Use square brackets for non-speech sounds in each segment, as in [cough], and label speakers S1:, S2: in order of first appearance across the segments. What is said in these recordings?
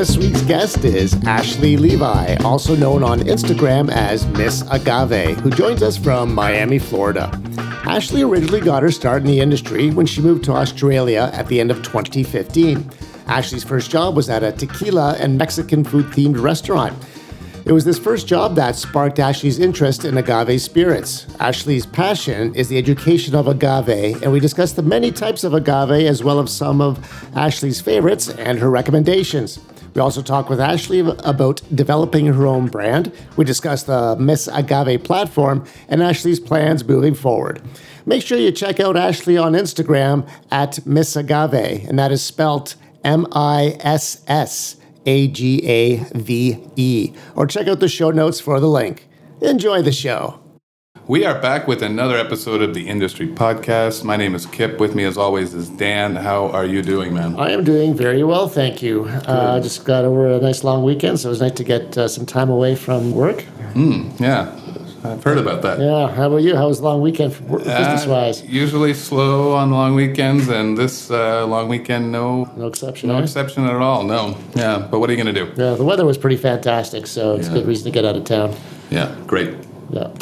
S1: This week's guest is Ashly Levi, also known on Instagram as Miss Agave, who joins us from Miami, Florida. Ashly originally got her start in the industry when she moved to Australia at the end of 2015. Ashly's first job was at a tequila and Mexican food themed restaurant. It was this first job that sparked Ashly's interest in agave spirits. Ashly's passion is the education of agave, and we discuss the many types of agave as well as some of Ashly's favorites and her recommendations. We also talk with Ashly about developing her own brand. We discuss the Miss Agave platform and Ashly's plans moving forward. Make sure you check out Ashly on Instagram at Miss Agave, and that is spelt M I S S A G A V E. Or check out the show notes for the link. Enjoy the show.
S2: We are back with another episode of the Industry Podcast. My name is Kip. With me, as always, is Dan. How are you doing, man?
S1: I am doing very well, thank you. Uh, just got over a nice long weekend, so it was nice to get uh, some time away from work.
S2: Mm, yeah, I've heard about that.
S1: Yeah, how about you? How was the long weekend business wise?
S2: Uh, usually slow on long weekends, and this uh, long weekend, no,
S1: No exception.
S2: no
S1: eh?
S2: exception at all. No, yeah. But what are you gonna do?
S1: Yeah, the weather was pretty fantastic, so it's a good reason to get out of town.
S2: Yeah, great.
S1: Yeah.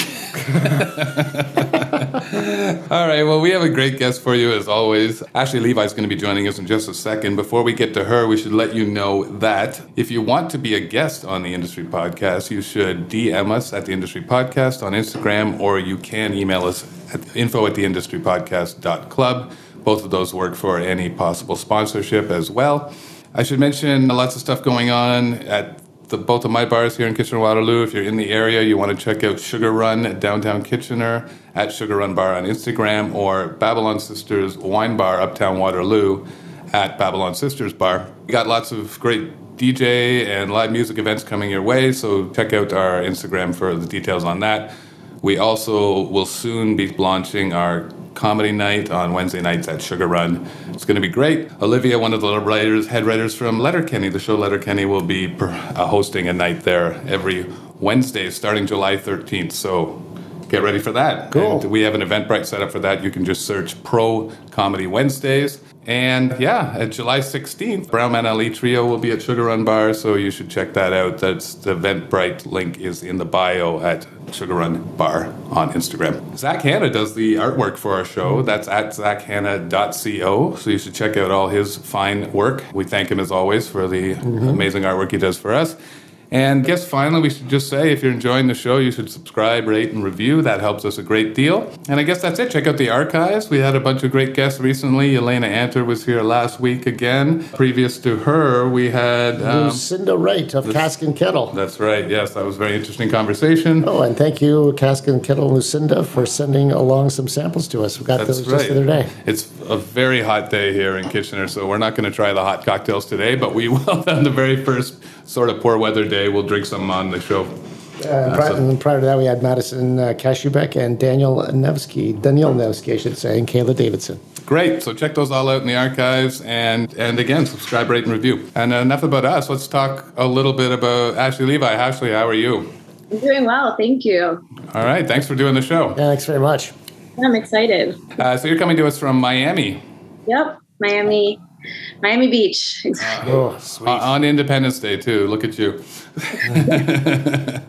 S1: [laughs]
S2: All right, well, we have a great guest for you as always. Ashly Levi is going to be joining us in just a second. Before we get to her, we should let you know that if you want to be a guest on the Industry Podcast, you should DM us at the Industry Podcast on Instagram, or you can email us at info at theindustrypodcast.club. Both of those work for any possible sponsorship as well. I should mention lots of stuff going on at the both of my bars here in Kitchener Waterloo. If you're in the area, you want to check out Sugar Run at downtown Kitchener at Sugar Run Bar on Instagram or Babylon Sisters Wine Bar uptown Waterloo at Babylon Sisters Bar. We got lots of great DJ and live music events coming your way, so check out our Instagram for the details on that. We also will soon be launching our comedy night on Wednesday nights at Sugar Run. It's going to be great. Olivia, one of the writers, head writers from Letterkenny, the show Letterkenny, will be uh, hosting a night there every Wednesday starting July 13th. So get ready for that.
S1: Cool.
S2: And we have an Eventbrite set up for that. You can just search Pro Comedy Wednesdays. And yeah, at July 16th, Brownman Ali Trio will be at Sugar Run Bar, so you should check that out. That's the Eventbrite link is in the bio at Sugar Run Bar on Instagram. Zak Hannah does the artwork for our show. That's at zakhannah.co, so you should check out all his fine work. We thank him as always for the mm-hmm. amazing artwork he does for us. And I guess finally, we should just say if you're enjoying the show, you should subscribe, rate, and review. That helps us a great deal. And I guess that's it. Check out the archives. We had a bunch of great guests recently. Elena Anter was here last week again. Previous to her, we had. Um,
S1: Lucinda Wright of Cask and Kettle.
S2: that's right. Yes, that was a very interesting conversation.
S1: Oh, and thank you, Cask and Kettle and Lucinda, for sending along some samples to us. We got
S2: That's
S1: those
S2: right.
S1: just the other day.
S2: It's a very hot day here in Kitchener, so we're not going to try the hot cocktails today, but we [laughs] will on the very first sort of poor weather day. We'll drink some on the show.
S1: Uh, and, prior, and prior to that, we had Madison uh, Kashubek and Daniel Nevsky, Daniel Nevsky, I should say, and Kayla Davidson.
S2: Great. So check those all out in the archives, and and again, subscribe, rate, and review. And enough about us. Let's talk a little bit about Ashly Levi. Ashly, how are you?
S3: I'm doing well, thank you.
S2: All right. Thanks for doing the show.
S1: Yeah, thanks very much.
S3: I'm excited.
S2: Uh, so you're coming to us from Miami
S3: Yep, Miami, Miami Beach.
S1: Oh, sweet.
S2: uh, on Independence Day too. Look at you. [laughs] that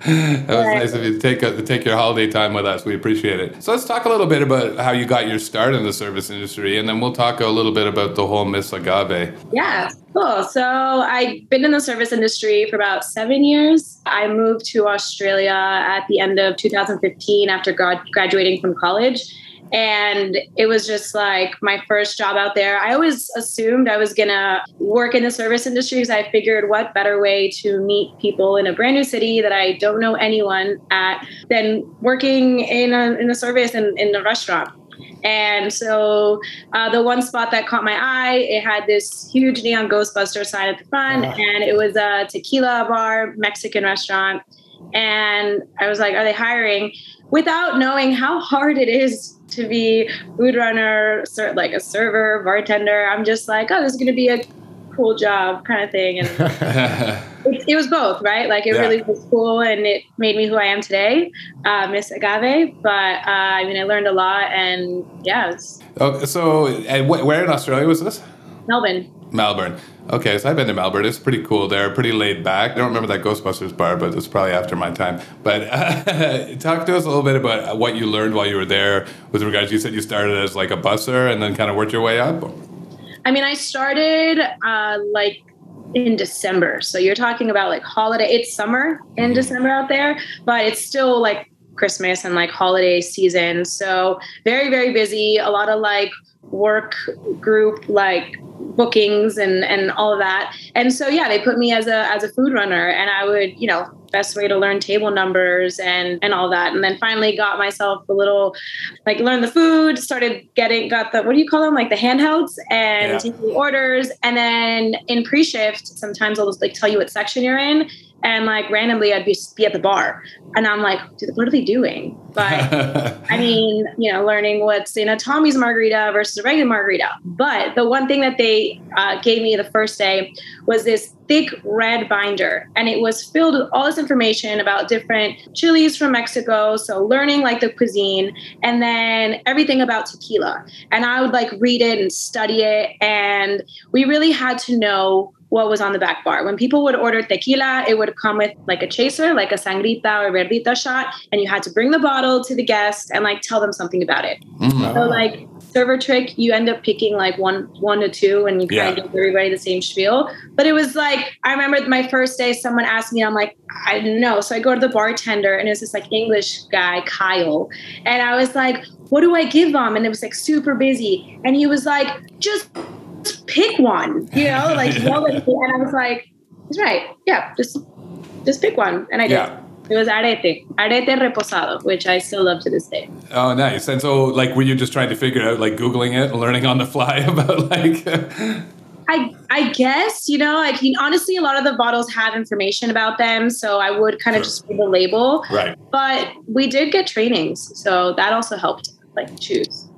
S2: was nice of you to take a, take your holiday time with us. We appreciate it. So let's talk a little bit about how you got your start in the service industry, and then we'll talk a little bit about the whole Miss Agave.
S3: Yeah, cool. So I've been in the service industry for about seven years. I moved to Australia at the end of 2015 after grad- graduating from college. And it was just like my first job out there. I always assumed I was going to work in the service industry because I figured what better way to meet people in a brand new city that I don't know anyone at than working in a, in a service in, in a restaurant. And so uh, the one spot that caught my eye, it had this huge neon Ghostbuster sign at the front,
S1: Ah.
S3: and it was a tequila bar, Mexican restaurant. And I was like, are they hiring? Without knowing how hard it is to be food runner, ser- like a server, bartender, I'm just like, oh, this is going to be a cool job kind of thing. And [laughs] it, it was both, right? Like it
S2: Yeah.
S3: really was cool, and it made me who I am today, uh, Miss Agave. But uh, I mean, I learned a lot, and yeah, it was
S2: Okay, so and wh- where in Australia was this?
S3: Melbourne.
S2: Melbourne. Okay, so I've been to Melbourne. It's pretty cool there, pretty laid back. I don't remember that Ghostbusters bar, but it's probably after my time. But uh, [laughs] talk to us a little bit about what you learned while you were there with regards. You said you started as like a busser and then kind of worked your way up.
S3: I mean, I started uh, like in December. So you're talking about like holiday. It's summer in mm-hmm. December out there, but it's still like Christmas and like holiday season. So very, very busy. A lot of like work group like bookings and and all of that. And so yeah they put me as a as a food runner and i would you know best way to learn table numbers and and all that. And then finally got myself a little like learn the food started getting got the what do you call them? Like the handhelds and yeah. taking orders. And then in pre-shift sometimes i'll just like tell you what section you're in. And like randomly I'd be, be at the bar. And I'm like, what are they doing? But [laughs] I mean, you know, learning what's in a Tommy's margarita versus a regular margarita. But the one thing that they uh, gave me the first day was this thick red binder and it was filled with all this information about different chilies from Mexico. So learning like the cuisine and then everything about tequila. And I would like read it and study it. And we really had to know what was on the back bar. When people would order tequila, it would come with like a chaser, like a sangrita or verdita shot, and you had to bring the bottle to the guest and like tell them something about it. Mm-hmm. So like server trick, you end up picking like one one to two and you kind yeah. of give everybody the same spiel. But it was like I remember my first day, someone asked me, I'm like, I don't know. So I go to the bartender and it's this like English guy, Kyle. And I was like, what do I give them? And it was like super busy. And he was like, just pick one, you know, [laughs] like and I was like, he's right. Yeah, just just pick one. And I did. Yeah. It was Arette, Arette reposado, which I still love to this day.
S2: Oh, nice. And so, like, were you just trying to figure out, like, Googling it learning on the fly [laughs] about, like...
S3: I, I guess, you know, like, honestly, a lot of the bottles have information about them. So I would kind of sure. just read the label.
S2: Right.
S3: But we did get trainings. So that also helped, like, choose.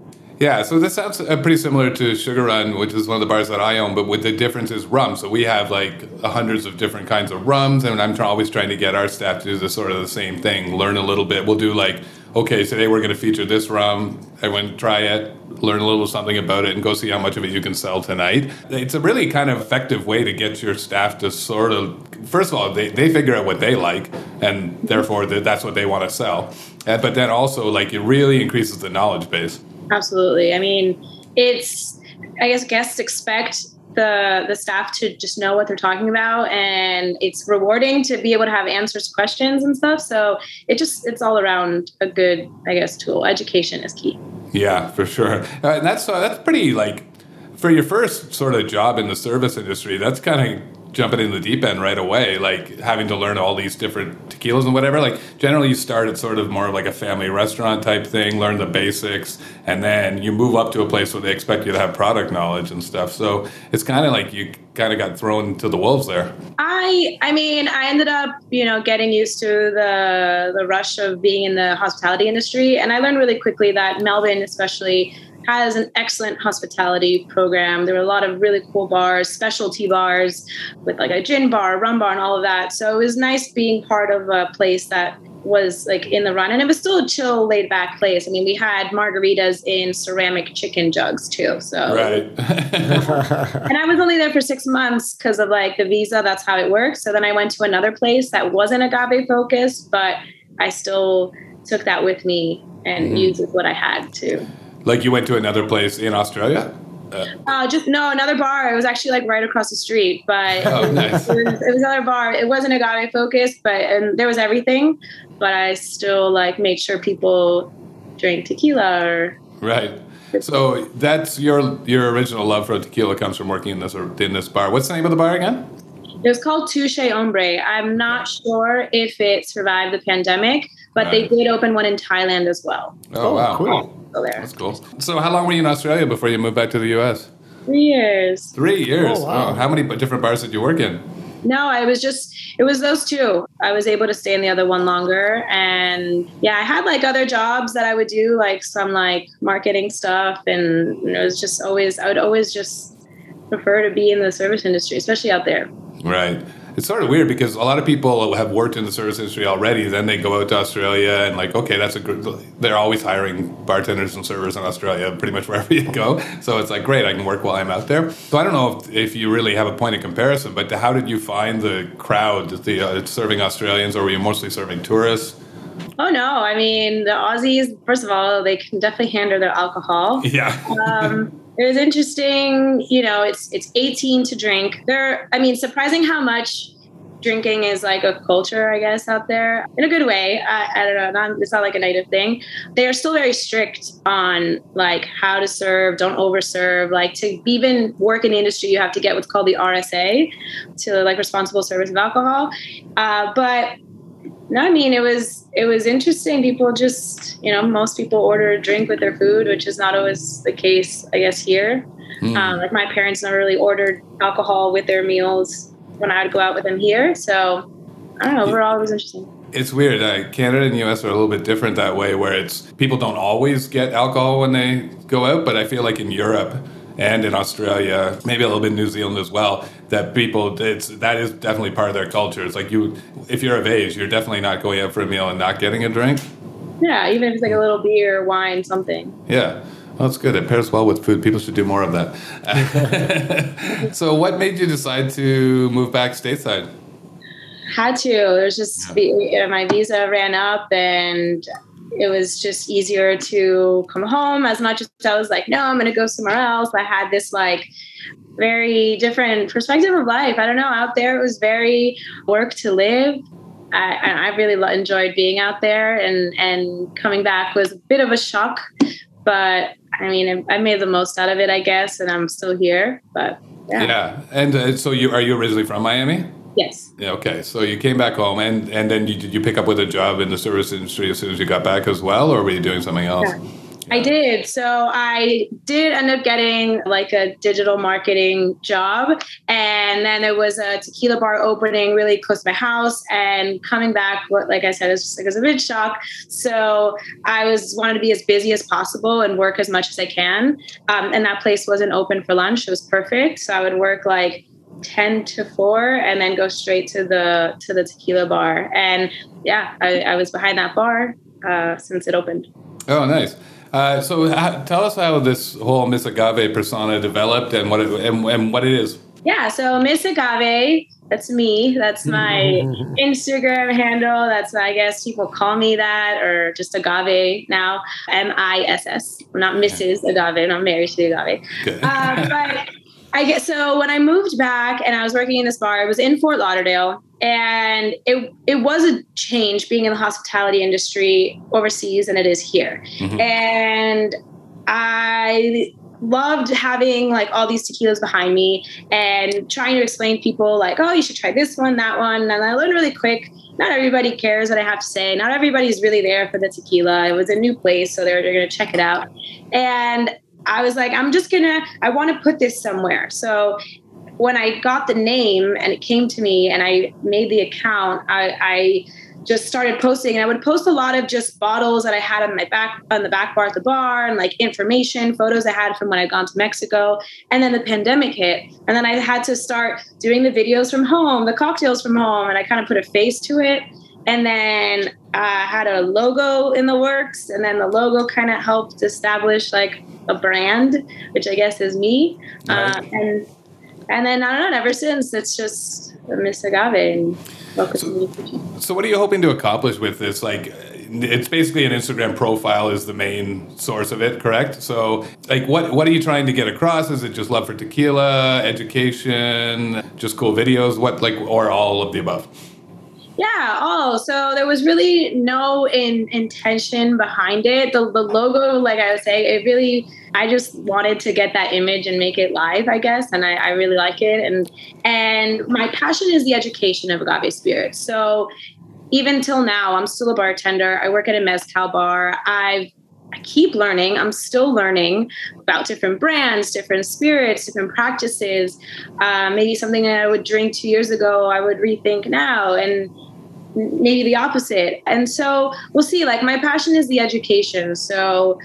S2: Yeah, so this sounds uh, pretty similar to Sugar Run, which is one of the bars that I own, but with the difference is rum. So we have like hundreds of different kinds of rums, and I'm always trying to get our staff to do the sort of the same thing, learn a little bit. We'll do like, okay, today we're going to feature this rum. Everyone try it, learn a little something about it, and go see how much of it you can sell tonight. It's a really kind of effective way to get your staff to sort of, first of all, they, they figure out what they like, and therefore that's what they want to sell. but then also, like, it really increases the knowledge base.
S3: Absolutely. I mean, it's I guess guests expect the the staff to just know what they're talking about and it's rewarding to be able to have answers to questions and stuff. So it just it's all around a good i guess tool. Education is key.
S2: Yeah for sure. Uh, and that's uh, that's pretty like for your first sort of job in the service industry that's kind of jumping in the deep end right away, like having to learn all these different tequilas and whatever. Like generally, you start at sort of more of like a family restaurant type thing, learn the basics, and then you move up to a place where they expect you to have product knowledge and stuff. So it's kind of like you kind of got thrown to the wolves there.
S3: I, I mean, I ended up, you know, getting used to the the rush of being in the hospitality industry, and I learned really quickly that Melbourne, especially has an excellent hospitality program. There were a lot of really cool bars, specialty bars with like a gin bar, rum bar, and all of that. So it was nice being part of a place that was like in the run and it was still a chill laid back place i mean we had margaritas in ceramic chicken jugs too so
S2: right [laughs]
S3: and i was only there for six months because of like the visa that's how it works so then i went to another place that wasn't agave focused but i still took that with me and mm-hmm. used what i had to
S2: like you went to another place in Australia?
S3: Uh, uh, just no, another bar. It was actually like right across the street, but oh, [laughs] nice. it, was, it was another bar. It wasn't agave focused, but and there was everything. But I still like made sure people drink tequila or
S2: right. So that's your your original love for tequila comes from working in this in this bar. What's the name of the bar again?
S3: It was called Touché Hombre. I'm not sure if it survived the pandemic, but right. they did open one in Thailand as well.
S2: Oh, wow, cool there. That's cool. So, how long were you in Australia before you moved back to the U.S.?
S3: Three years.
S2: Three years. Oh, wow. oh, how many different bars did you work in?
S3: No, I was just it was those two. I was able to stay in the other one longer and yeah, I had like other jobs that I would do like some like marketing stuff and it was just always I would always just prefer to be in the service industry, especially out there.
S2: Right. It's sort of weird because a lot of people have worked in the service industry already. Then they go out to Australia and like, okay, that's a good. They're always hiring bartenders and servers in Australia, pretty much [laughs] wherever you go. So it's like, great, I can work while I'm out there. So I don't know if, if you really have a point of comparison, but how did you find the crowd, the uh, serving Australians, or were you mostly serving tourists?
S3: Oh no! I mean, the Aussies. First of all, they can definitely handle their alcohol. [laughs]
S2: Yeah.
S3: um, it was interesting. You know, it's it's 18 to drink. There, I mean, surprising how much drinking is like a culture, I guess, out there in a good way. I, I don't know. Not, it's not like a native thing. They are still very strict on like how to serve, don't overserve. Like to even work in the industry, you have to get what's called the RSA, to like responsible service of alcohol. Uh, but no, I mean it was it was interesting. People just you know most people order a drink with their food, which is not always the case, I guess here. Mm. Um, like my parents never really ordered alcohol with their meals when I would go out with them here. So I don't know. Overall, it was interesting.
S2: It's weird. Uh, Canada and US are a little bit different that way, where it's people don't always get alcohol when they go out, but I feel like in Europe and in Australia, maybe a little bit in New Zealand as well, that people it's that is definitely part of their culture. It's like you if you're of age, you're definitely not going out for a meal and not getting a drink.
S3: Yeah, even if it's like a little beer, wine, something.
S2: Yeah. Well, that's good. It pairs well with food. People should do more of that. [laughs] so, what made you decide to move back stateside?
S3: Had to. There's just my visa ran up, and it was just easier to come home as much as I was like, no, I'm going to go somewhere else. I had this like very different perspective of life. I don't know. Out there, it was very work to live. I, I really enjoyed being out there, and and coming back was a bit of a shock, but I mean, I made the most out of it, I guess, and I'm still here. But yeah,
S2: yeah. And uh, so, you are you originally from Miami?
S3: Yes.
S2: Yeah. Okay. So you came back home, and and then you, did you pick up with a job in the service industry as soon as you got back as well, or were you doing something else?
S3: Yeah. I did. So I did end up getting like a digital marketing job. And then there was a tequila bar opening really close to my house. And coming back, what like I said, it was just like it was a big shock. So I was wanted to be as busy as possible and work as much as I can. Um, and that place wasn't open for lunch. It was perfect. So I would work like 10 to 4 and then go straight to the to the tequila bar and yeah i, I was behind that bar uh, since it opened
S2: oh nice uh, so uh, tell us how this whole Miss Agave persona developed and what it, and, and what it is.
S3: Yeah, so Miss Agave, that's me. That's my [laughs] Instagram handle. That's I guess people call me that, or just Agave now. M I S S. I'm not Mrs. Agave. I'm not married to the Agave. Uh, but I guess so. When I moved back and I was working in this bar, it was in Fort Lauderdale, and it it was a change being in the hospitality industry overseas than it is here. Mm-hmm. And I loved having like all these tequilas behind me and trying to explain to people like, oh, you should try this one, that one. And I learned really quick. Not everybody cares what I have to say. Not everybody's really there for the tequila. It was a new place, so they're, they're going to check it out. And I was like, I'm just gonna, I want to put this somewhere. So when I got the name and it came to me and I made the account, I, I just started posting and I would post a lot of just bottles that I had on my back on the back bar at the bar and like information, photos I had from when I'd gone to Mexico. And then the pandemic hit. And then I had to start doing the videos from home, the cocktails from home, and I kind of put a face to it. And then I had a logo in the works, and then the logo kind of helped establish like a brand, which I guess is me. Right. Uh, and and then I don't know. Ever since, it's just Miss Agave and
S2: so, so, what are you hoping to accomplish with this? Like, it's basically an Instagram profile is the main source of it, correct? So, like, what what are you trying to get across? Is it just love for tequila, education, just cool videos? What like, or all of the above?
S3: Yeah. Oh, so there was really no in, intention behind it. The, the logo, like I was saying, it really, I just wanted to get that image and make it live, I guess. And I, I really like it. And, and my passion is the education of agave spirits. So even till now, I'm still a bartender. I work at a mezcal bar. I've I keep learning. I'm still learning about different brands, different spirits, different practices. Uh, maybe something that I would drink two years ago, I would rethink now. And maybe the opposite. And so we'll see. Like my passion is the education. So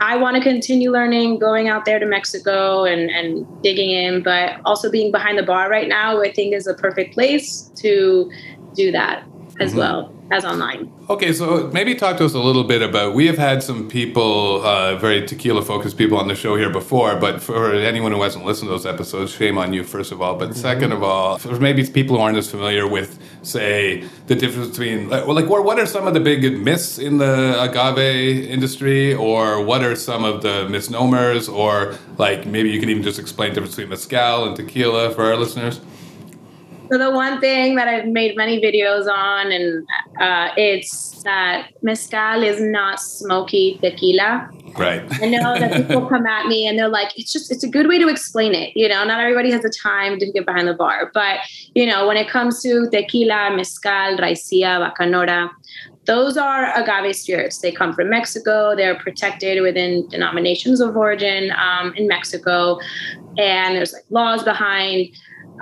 S3: I want to continue learning, going out there to Mexico and, and digging in, but also being behind the bar right now, I think is a perfect place to do that as mm-hmm. well as online.
S2: Okay, so maybe talk to us a little bit about. We have had some people, uh, very tequila focused people on the show here before, but for anyone who hasn't listened to those episodes, shame on you, first of all. But mm-hmm. second of all, for maybe people who aren't as familiar with, say, the difference between, like, like what, what are some of the big myths in the agave industry, or what are some of the misnomers, or like maybe you can even just explain the difference between mezcal and tequila for our listeners?
S3: So the one thing that I've made many videos on, and uh, it's that mezcal is not smoky tequila.
S2: Right.
S3: I know that people [laughs] come at me and they're like, it's just, it's a good way to explain it. You know, not everybody has the time to get behind the bar. But, you know, when it comes to tequila, mezcal, raicilla, bacanora, those are agave spirits. They come from Mexico. They're protected within denominations of origin um, in Mexico. And there's like laws behind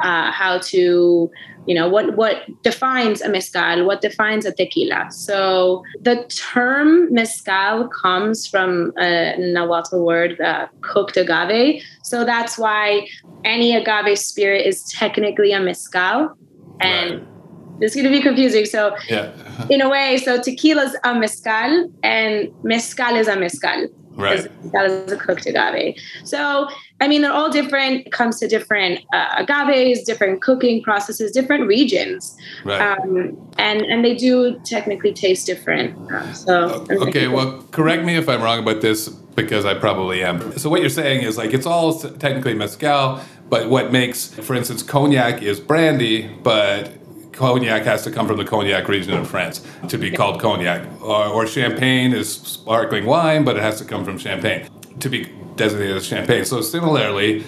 S3: uh, how to you know what what defines a mezcal what defines a tequila so the term mezcal comes from a nahuatl word uh, cooked agave so that's why any agave spirit is technically a mezcal and right. It's going to be confusing. So,
S2: yeah.
S3: in a way, so tequila is a mezcal and mezcal is a mezcal.
S2: Right.
S3: That is a cooked agave. So, I mean, they're all different. It comes to different uh, agaves, different cooking processes, different regions,
S2: right.
S3: um, and and they do technically taste different. Uh, so,
S2: okay, well, correct me if I'm wrong about this because I probably am. So, what you're saying is like it's all technically mezcal, but what makes, for instance, cognac is brandy, but cognac has to come from the cognac region of France to be called cognac. Or, or, champagne is sparkling wine, but it has to come from champagne to be designated as champagne. So similarly,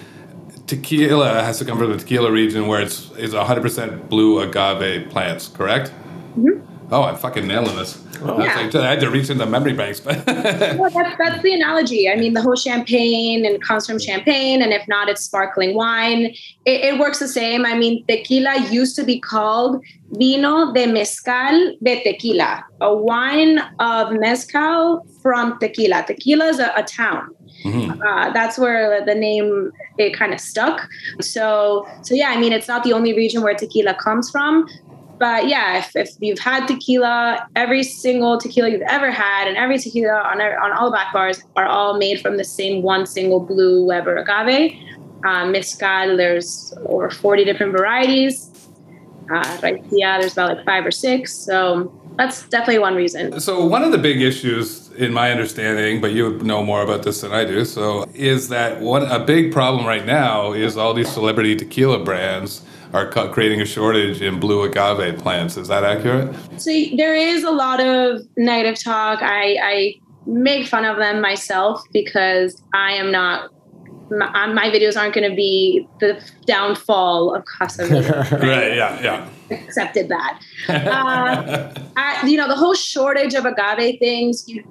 S2: tequila has to come from the tequila region where it's is 100% blue agave plants, correct?
S3: Mm-hmm.
S2: Oh, I'm fucking nailing this. Oh. Yeah. I, had to reach into memory banks. But [laughs]
S3: well, that's, that's the analogy. I mean, the whole champagne and comes from champagne, and if not, it's sparkling wine. It, it, works the same. I mean, tequila used to be called vino de mezcal de tequila, a wine of mezcal from tequila. Tequila is a, a town. Mm-hmm. Uh, that's where the name it kind of stuck. So, so yeah, I mean, it's not the only region where tequila comes from, but yeah, if, if you've had tequila, every single tequila you've ever had, and every tequila on on all back bars are all made from the same one single blue Weber agave. Um, mezcal, there's over 40 different varieties. Uh, raicilla, there's about like five or six. So that's definitely one reason.
S2: So one of the big issues, in my understanding, but you know more about this than I do, so is that one a big problem right now is all these celebrity tequila brands are creating a shortage in blue agave plants. Is that accurate?
S3: So there is a lot of negative talk. I, I make fun of them myself because I am not my, my, videos aren't going to be the downfall of Casa [laughs]
S2: right, yeah, yeah.
S3: Accepted that. [laughs] Uh, I, you know, the whole shortage of agave things, you,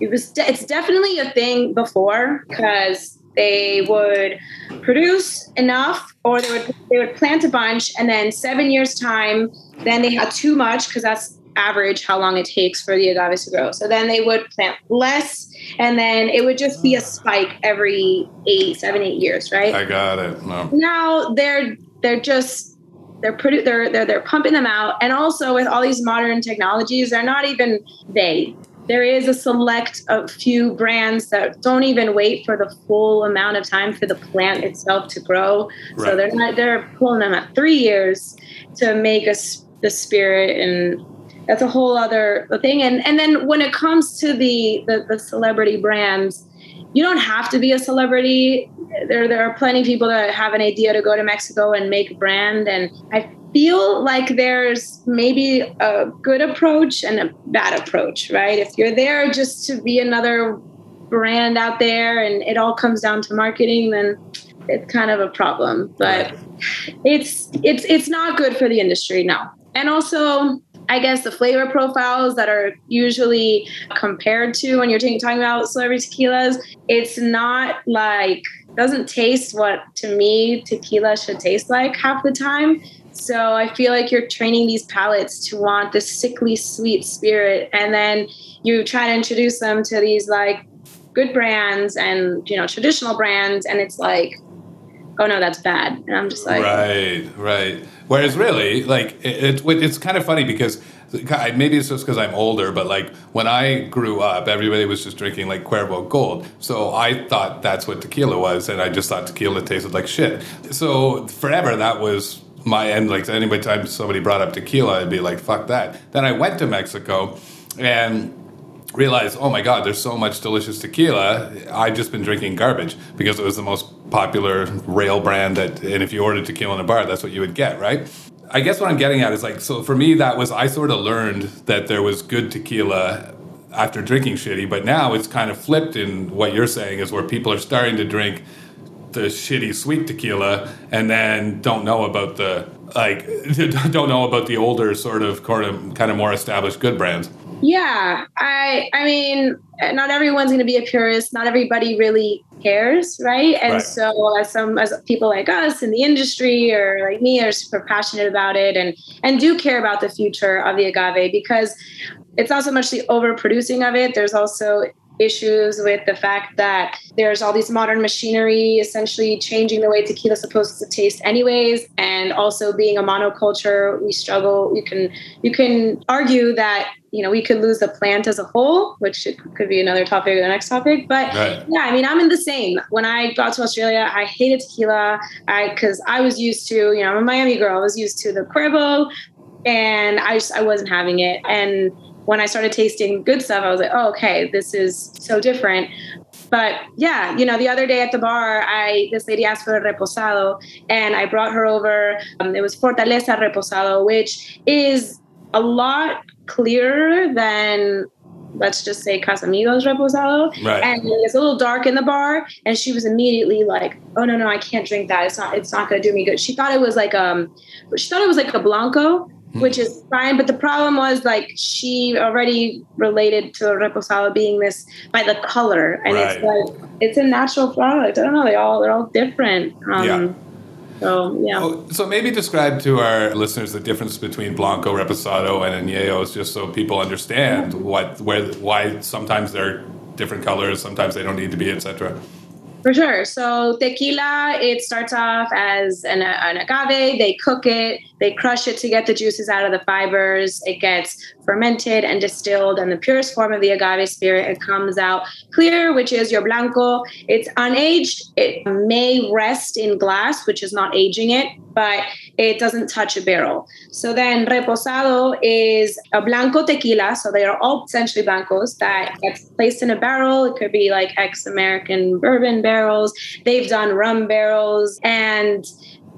S3: it was, de- it's definitely a thing before because they would produce enough or they would they would plant a bunch and then seven years time then they had too much because that's average how long it takes for the agaves to grow. So then they would plant less and then it would just be a spike every eight seven eight years right?
S2: I got it. No.
S3: now they're they're just they're pretty they're, they're they're pumping them out. And also with all these modern technologies they're not even they there is a select a few brands that don't even wait for the full amount of time for the plant itself to grow. Right. So they're not they're pulling them at three years to make us the spirit and that's a whole other thing. And and then when it comes to the, the, the celebrity brands, you don't have to be a celebrity. There there are plenty of people that have an idea to go to Mexico and make a brand. And I feel like there's maybe a good approach and a bad approach, right? If you're there just to be another brand out there and it all comes down to marketing, then it's kind of a problem. But it's it's it's not good for the industry no. And also I guess the flavor profiles that are usually compared to when you're talking about celebrity tequilas, it's not like doesn't taste what to me tequila should taste like half the time. So I feel like you're training these palates to want this sickly sweet spirit, and then you try to introduce them to these like good brands and you know traditional brands, and it's like, oh no, that's bad, and I'm just like,
S2: right, right. Whereas really, like it, it it's kind of funny because maybe it's just because I'm older, but like when I grew up, everybody was just drinking like Cuervo Gold. So I thought that's what tequila was, and I just thought tequila tasted like shit. So forever, that was my end. Like anybody time somebody brought up tequila, I'd be like, fuck that. Then I went to Mexico and realized, oh my God, there's so much delicious tequila. I've just been drinking garbage because it was the most popular rail brand that, and if you ordered tequila in a bar, that's what you would get, right? I guess what I'm getting at is like, so for me, that was, I sort of learned that there was good tequila after drinking shitty, but now it's kind of flipped in what you're saying is where people are starting to drink the shitty sweet tequila and then don't know about the, like, [laughs] don't know about the older sort of kind of more established good brands.
S3: Yeah, I I mean, not everyone's going to be a purist. Not everybody really cares, right? And right. so, as some as people like us in the industry or like me are super passionate about it and and do care about the future of the agave because it's not so much the overproducing of it. There's also issues with the fact that there's all these modern machinery essentially changing the way tequila is supposed to taste anyways and also being a monoculture we struggle you can you can argue that you know we could lose the plant as a whole which could be another topic or the next topic but right. yeah i mean i'm in the same. When i got to australia i hated tequila. I because i was used to you know i'm a miami girl i was used to the cuervo and i just i wasn't having it. And when I started tasting good stuff, I was like, oh, okay, this is so different. But yeah, you know, the other day at the bar, I this lady asked for a reposado, and I brought her over. Um, it was Fortaleza reposado, which is a lot clearer than let's just say Casamigos reposado. Right. And it's a little dark in the bar. And she was immediately like, oh no, no, I can't drink that. It's not, it's not gonna do me good. She thought it was like um she thought it was like a blanco. Which is fine. But the problem was like she already related to reposado being this by the color, and right. it's like it's a natural product. I don't know. They all they're all different. Um, yeah. So yeah. Oh,
S2: so maybe describe to our listeners the difference between Blanco, Reposado, and Añejos, just so people understand what where why sometimes they're different colors, sometimes they don't need to be, etc.
S3: For sure. So tequila, it starts off as an, an, agave. They cook it, they crush it to get the juices out of the fibers. It gets fermented and distilled, and the purest form of the agave spirit, it comes out clear, which is your blanco. It's unaged. It may rest in glass, which is not aging it, but it doesn't touch a barrel. So then reposado is a blanco tequila. So they are all essentially blancos that gets placed in a barrel. It could be like ex-American bourbon barrels. They've done rum barrels and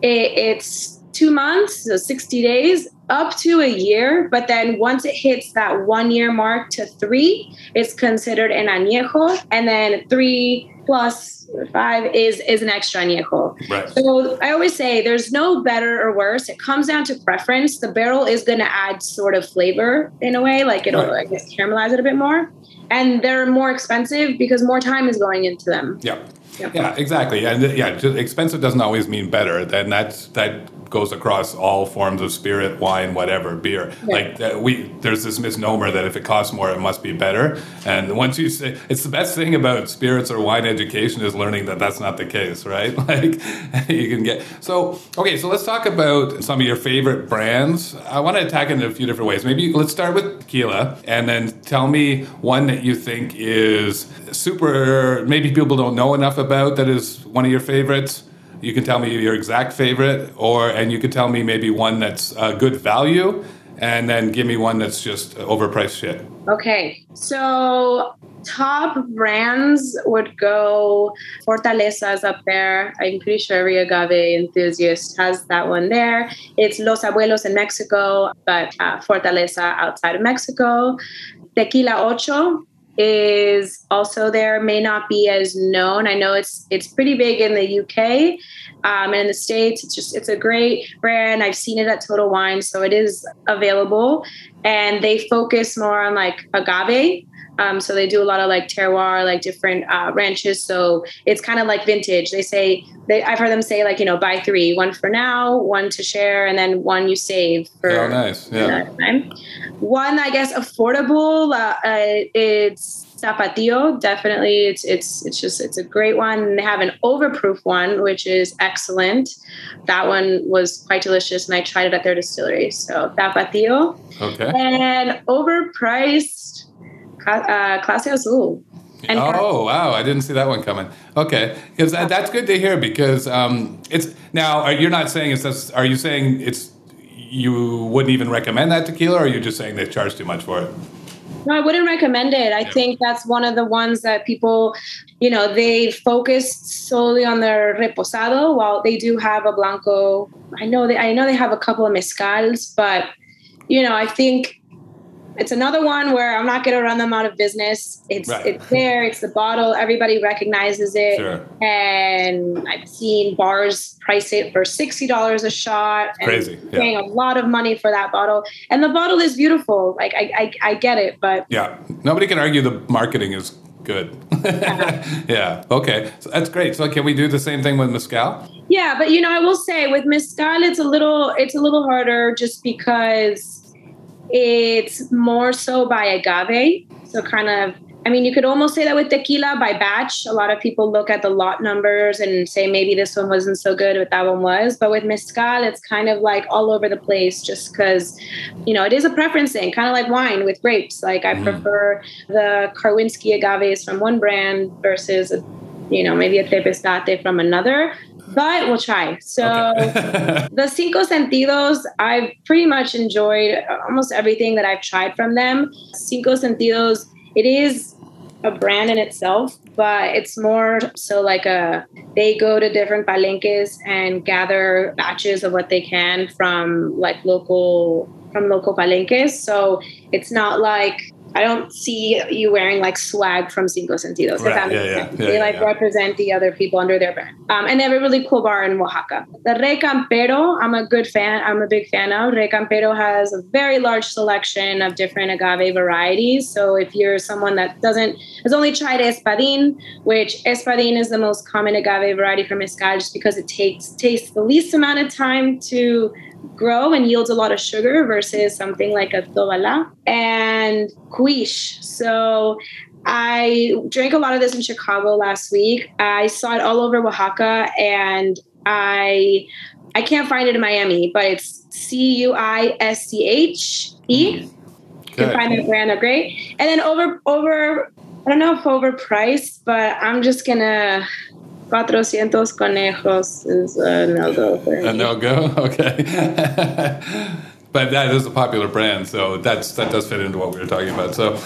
S3: it, it's two months, so 60 days, up to a year. But then once it hits that one year mark to three, it's considered an añejo. And then three plus five is is an extra añejo. Right. So I always say there's no better or worse. It comes down to preference. The barrel is going to add sort of flavor in a way, like it'll right. I guess caramelize it a bit more. And they're more expensive because more time is going into them.
S2: Yeah. Yeah, exactly. And yeah, expensive doesn't always mean better. Then that's that goes across all forms of spirit, wine, whatever, beer. Like we, there's this misnomer that if it costs more, it must be better. And once you say, it's the best thing about spirits or wine education is learning that that's not the case, right? [laughs] Like you can get. So okay, so let's talk about some of your favorite brands. I want to attack it in a few different ways. Maybe let's start with tequila, and then tell me one that you think is super. Maybe people don't know enough about that is one of your favorites you can tell me your exact favorite, or and you can tell me maybe one that's a good value, and then give me one that's just overpriced shit.
S3: Okay, so top brands would go Fortaleza's up there. I'm pretty sure every agave enthusiast has that one there. It's Los Abuelos in Mexico, but uh, Fortaleza outside of Mexico. Tequila Ocho is also there may not be as known. I know it's it's pretty big in the uk um, and in the states it's just it's a great brand. I've seen it at total wine so it is available. And they focus more on like agave Um, so they do a lot of like terroir, like different uh, ranches. So it's kind of like vintage. They say they, I've heard them say like you know buy three, one for now, one to share, and then one you save for.
S2: Oh, nice. Yeah.
S3: Time. One I guess affordable. Uh, uh, it's Tapatio. Definitely, it's it's it's just it's a great one. They have an overproof one, which is excellent. That one was quite delicious, and I tried it at their distillery. So Tapatio.
S2: Okay.
S3: And overpriced uh, Clase Azul.
S2: And oh wow! I didn't see that one coming. Okay, because that, that's good to hear. Because um, it's now you're not saying it's. Just, are you saying it's you wouldn't even recommend that tequila, or are you just saying they charge too much for it?
S3: No, I wouldn't recommend it. I yeah. think that's one of the ones that people, you know, they focus solely on their reposado. While they do have a blanco, I know they, I know they have a couple of mezcals, but you know, I think it's another one where I'm not going to run them out of business. It's right. it's there. It's the bottle. Everybody recognizes it. Sure. And I've seen bars price it for sixty dollars a shot. And
S2: Crazy.
S3: Yeah. Paying a lot of money for that bottle, and the bottle is beautiful. Like I I, I get it, but
S2: yeah, nobody can argue the marketing is good. uh-huh. [laughs] yeah. Okay. So that's great. So can we do the same thing with mezcal?
S3: Yeah, but you know, I will say with mezcal, it's a little it's a little harder just because it's more so by agave. So, kind of, I mean, you could almost say that with tequila by batch. A lot of people look at the lot numbers and say maybe this one wasn't so good, but that one was. But with mezcal, it's kind of like all over the place just because, you know, it is a preference thing, kind of like wine with grapes. Like, I mm. prefer the Karwinski agaves from one brand versus, you know, maybe a Tepeztate from another but we'll try. So okay. [laughs] the Cinco Sentidos, I've pretty much enjoyed almost everything that I've tried from them. Cinco Sentidos, it is a brand in itself, but it's more so like a they go to different palenques and gather batches of what they can from like local from local palenques. So it's not like I don't see you wearing like swag from Cinco Sentidos. Right. Yeah, yeah, yeah, they like represent the other people under their brand. Um, and they have a really cool bar in Oaxaca. The Rey Campero, I'm a good fan. I'm a big fan of. Rey Campero has a very large selection of different agave varieties. So if you're someone that doesn't has only tried Espadin, which Espadin is the most common agave variety for mezcal, just because it takes takes the least amount of time to grow and yields a lot of sugar versus something like a Tobala and Cuische. So I drank a lot of this in Chicago last week. I saw it all over Oaxaca and I I can't find it in Miami, but it's C U I S C H E. Mm-hmm. You can find it brand, they're great. And then over over I don't know if overpriced, but I'm just gonna 400 conejos is a uh, no go. A
S2: no go? Okay. but that is a popular brand, so that's that does fit into what we were talking about. So,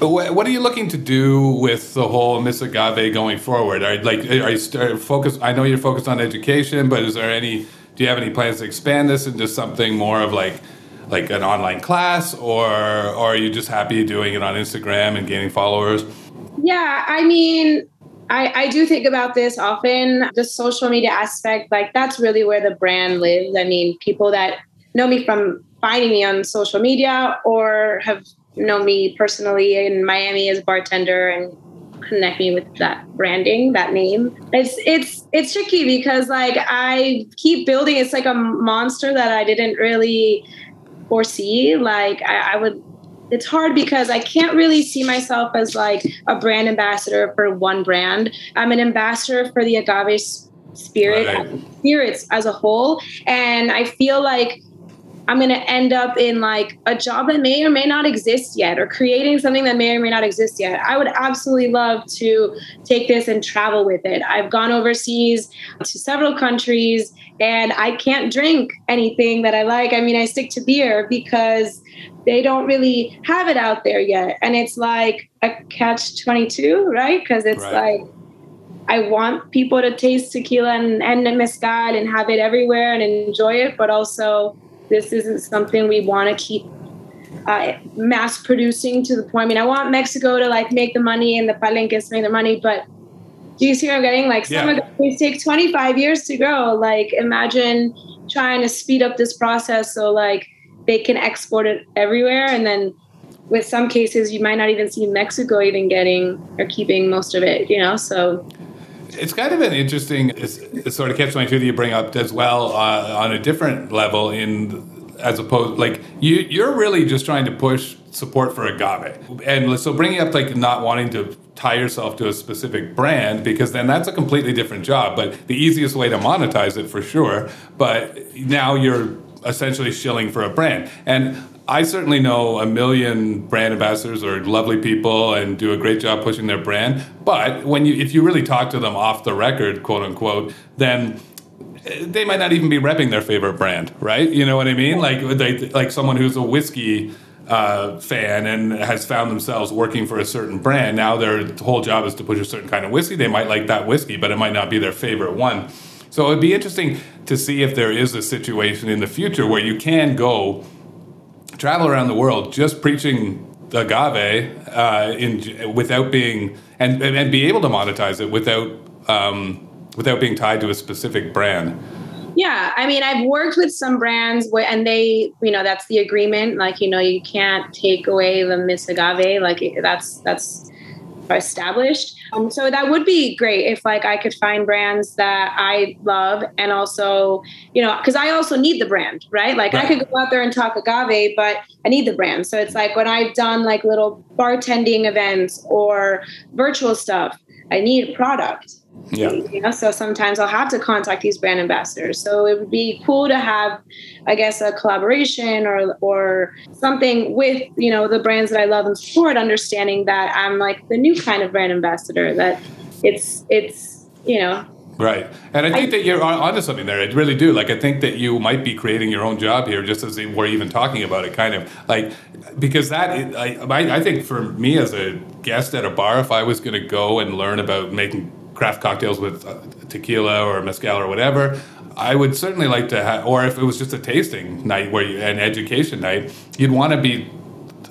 S2: what are you looking to do with the whole Miss Agave going forward? Are like are you focused? I know you're focused on education, but is there any? Do you have any plans to expand this into something more of like? like an online class or, or are you just happy doing it on Instagram and gaining followers?
S3: Yeah, I mean, I, I do think about this often. The social media aspect, like that's really where the brand lives. I mean, people that know me from finding me on social media or have known me personally in Miami as a bartender and connect me with that branding, that name. It's it's it's tricky because like I keep building. It's like a monster that I didn't really foresee. Like I, I would it's hard because I can't really see myself as like a brand ambassador for one brand. I'm an ambassador for the agave spirit right. spirits as a whole, and I feel like I'm going to end up in like a job that may or may not exist yet, or creating something that may or may not exist yet. I would absolutely love to take this and travel with it. I've gone overseas to several countries, and I can't drink anything that I like. I mean, I stick to beer because they don't really have it out there yet. And it's like a catch 22, right? Because it's right. like, I want people to taste tequila and, and mezcal and have it everywhere and enjoy it, but also this isn't something we want to keep uh, mass producing to the point. I mean, I want Mexico to like make the money and the palenques make the money, but do you see what I'm getting? Like some yeah. of these take 25 years to grow. Like imagine trying to speed up this process so like they can export it everywhere and then with some cases you might not even see Mexico even getting or keeping most of it, you know. So
S2: it's kind of an interesting sort of catch 22 that you bring up as well uh, on a different level in as opposed like you you're really just trying to push support for agave. And so bringing up like not wanting to tie yourself to a specific brand because then that's a completely different job but the easiest way to monetize it for sure but now you're essentially shilling for a brand. And I certainly know a million brand ambassadors are lovely people and do a great job pushing their brand. But when you, if you really talk to them off the record, quote unquote, then they might not even be repping their favorite brand, right? You know what I mean? Like they, like someone who's a whiskey uh, fan and has found themselves working for a certain brand. Now their whole job is to push a certain kind of whiskey. They might like that whiskey, but it might not be their favorite one. So it'd be interesting to see if there is a situation in the future where you can go travel around the world just preaching agave uh, in without being and and be able to monetize it without um, without being tied to a specific brand.
S3: Yeah, I mean, I've worked with some brands where, and they, you know, that's the agreement. Like, you know, you can't take away the Miss Agave. Like, that's that's established. Um, so that would be great if like I could find brands that I love and also, you know, because I also need the brand, right? Like right. I could go out there and talk agave, but I need the brand. So it's like when I've done like little bartending events or virtual stuff, I need a product.
S2: Yeah.
S3: You know, so sometimes I'll have to contact these brand ambassadors. So it would be cool to have, I guess, a collaboration or or something with you know the brands that I love and support. Understanding that I'm like the new kind of brand ambassador. That it's it's you know
S2: Right. And I think I, that you're onto something there. I really do. Like, I think that you might be creating your own job here, just as we're even talking about it, kind of like, because that, I, I think for me as a guest at a bar, if I was going to go and learn about making craft cocktails with uh, tequila or mezcal or whatever. I would certainly like to have, or if it was just a tasting night where you, an education night, you'd want to be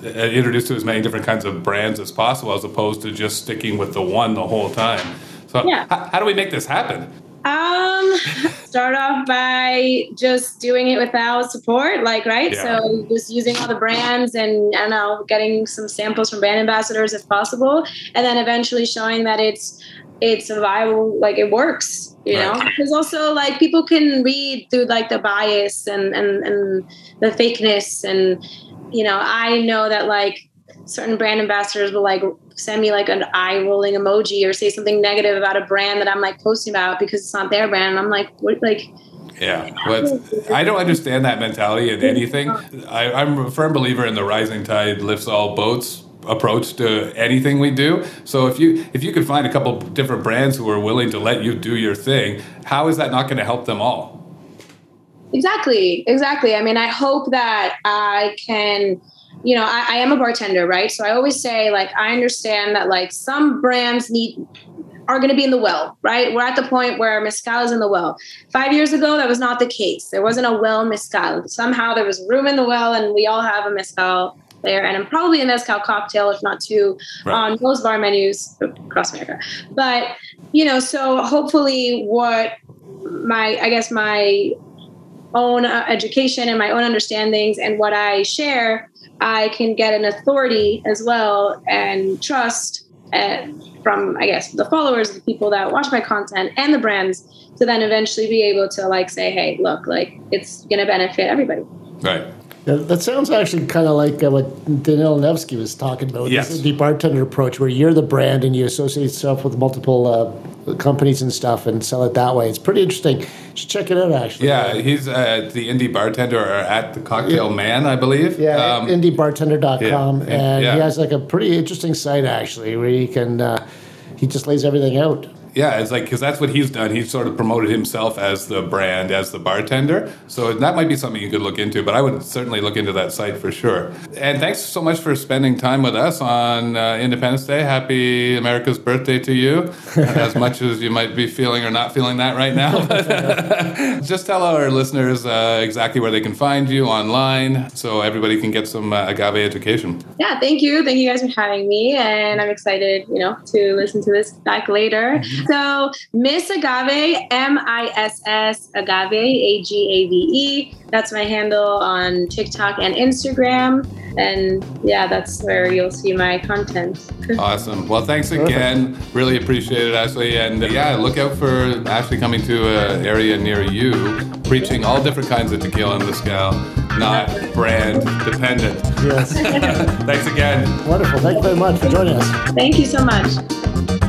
S2: uh, introduced to as many different kinds of brands as possible, as opposed to just sticking with the one the whole time. So, yeah. h- how do we make this happen?
S3: Um, [laughs] start off by just doing it without support, like right. Yeah. So just using all the brands and I don't know, getting some samples from brand ambassadors if possible, and then eventually showing that it's it's a viable like it works you right. know because also like people can read through like the bias and and and the fakeness and you know i know that like certain brand ambassadors will like send me like an eye rolling emoji or say something negative about a brand that i'm like posting about because it's not their brand and i'm like what like
S2: yeah, but I don't understand that mentality in anything. I, I'm a firm believer in the rising tide lifts all boats approach to anything we do. So if you if you could find a couple different brands who are willing to let you do your thing, how is that not going to help them all?
S3: Exactly, exactly. I mean, I hope that I can. You know, I, I am a bartender, right? So I always say, like, I understand that, like, some brands need are going to be in the well, right? We're at the point where mezcal is in the well. Five years ago, that was not the case. There wasn't a well mezcal. Somehow there was room in the well, and we all have a mezcal there, and I'm probably a mezcal cocktail, if not two, right. on most bar menus across America. But you know, so hopefully, what my I guess my own uh, education and my own understandings and what I share, I can get an authority as well and trust and uh, from I guess the followers, the people that watch my content, and the brands to then eventually be able to like say, hey, look, like it's going to benefit everybody.
S2: Right.
S1: That sounds actually kind of like uh, what Daniel Nevsky was talking about.
S2: Yes.
S1: Indie bartender approach, where you're the brand and you associate yourself with multiple uh, companies and stuff and sell it that way. It's pretty interesting. You should check it out, actually.
S2: Yeah, he's uh, the indie bartender or at the Cocktail yeah. Man, I believe.
S1: Yeah, um, indiebartender.com. Yeah. And yeah. he has like a pretty interesting site, actually, where you can, uh, he just lays everything out
S2: yeah, it's like because that's what he's done. He's sort of promoted himself as the brand, as the bartender. So that might be something you could look into. But I would certainly look into that site for sure. And thanks so much for spending time with us on uh, Independence Day. Happy America's birthday to you, as much as you might be feeling or not feeling that right now. [laughs] Just tell our listeners uh, exactly where they can find you online, so everybody can get some uh, agave education.
S3: Yeah, thank you, thank you guys for having me, and I'm excited, you know, to listen to this back later. So Miss Agave, M I S S Agave, A G A V E. That's my handle on TikTok and Instagram. And yeah, that's where you'll see my content. [laughs]
S2: awesome. Well, thanks again. Perfect. Really appreciate it, Ashly. And uh, yeah, look out for Ashly coming to an area near you, preaching all different kinds of tequila and mezcal, not brand dependent.
S1: Yes. [laughs]
S2: thanks again.
S1: Wonderful. Thank you very much for joining us.
S3: Thank you so much.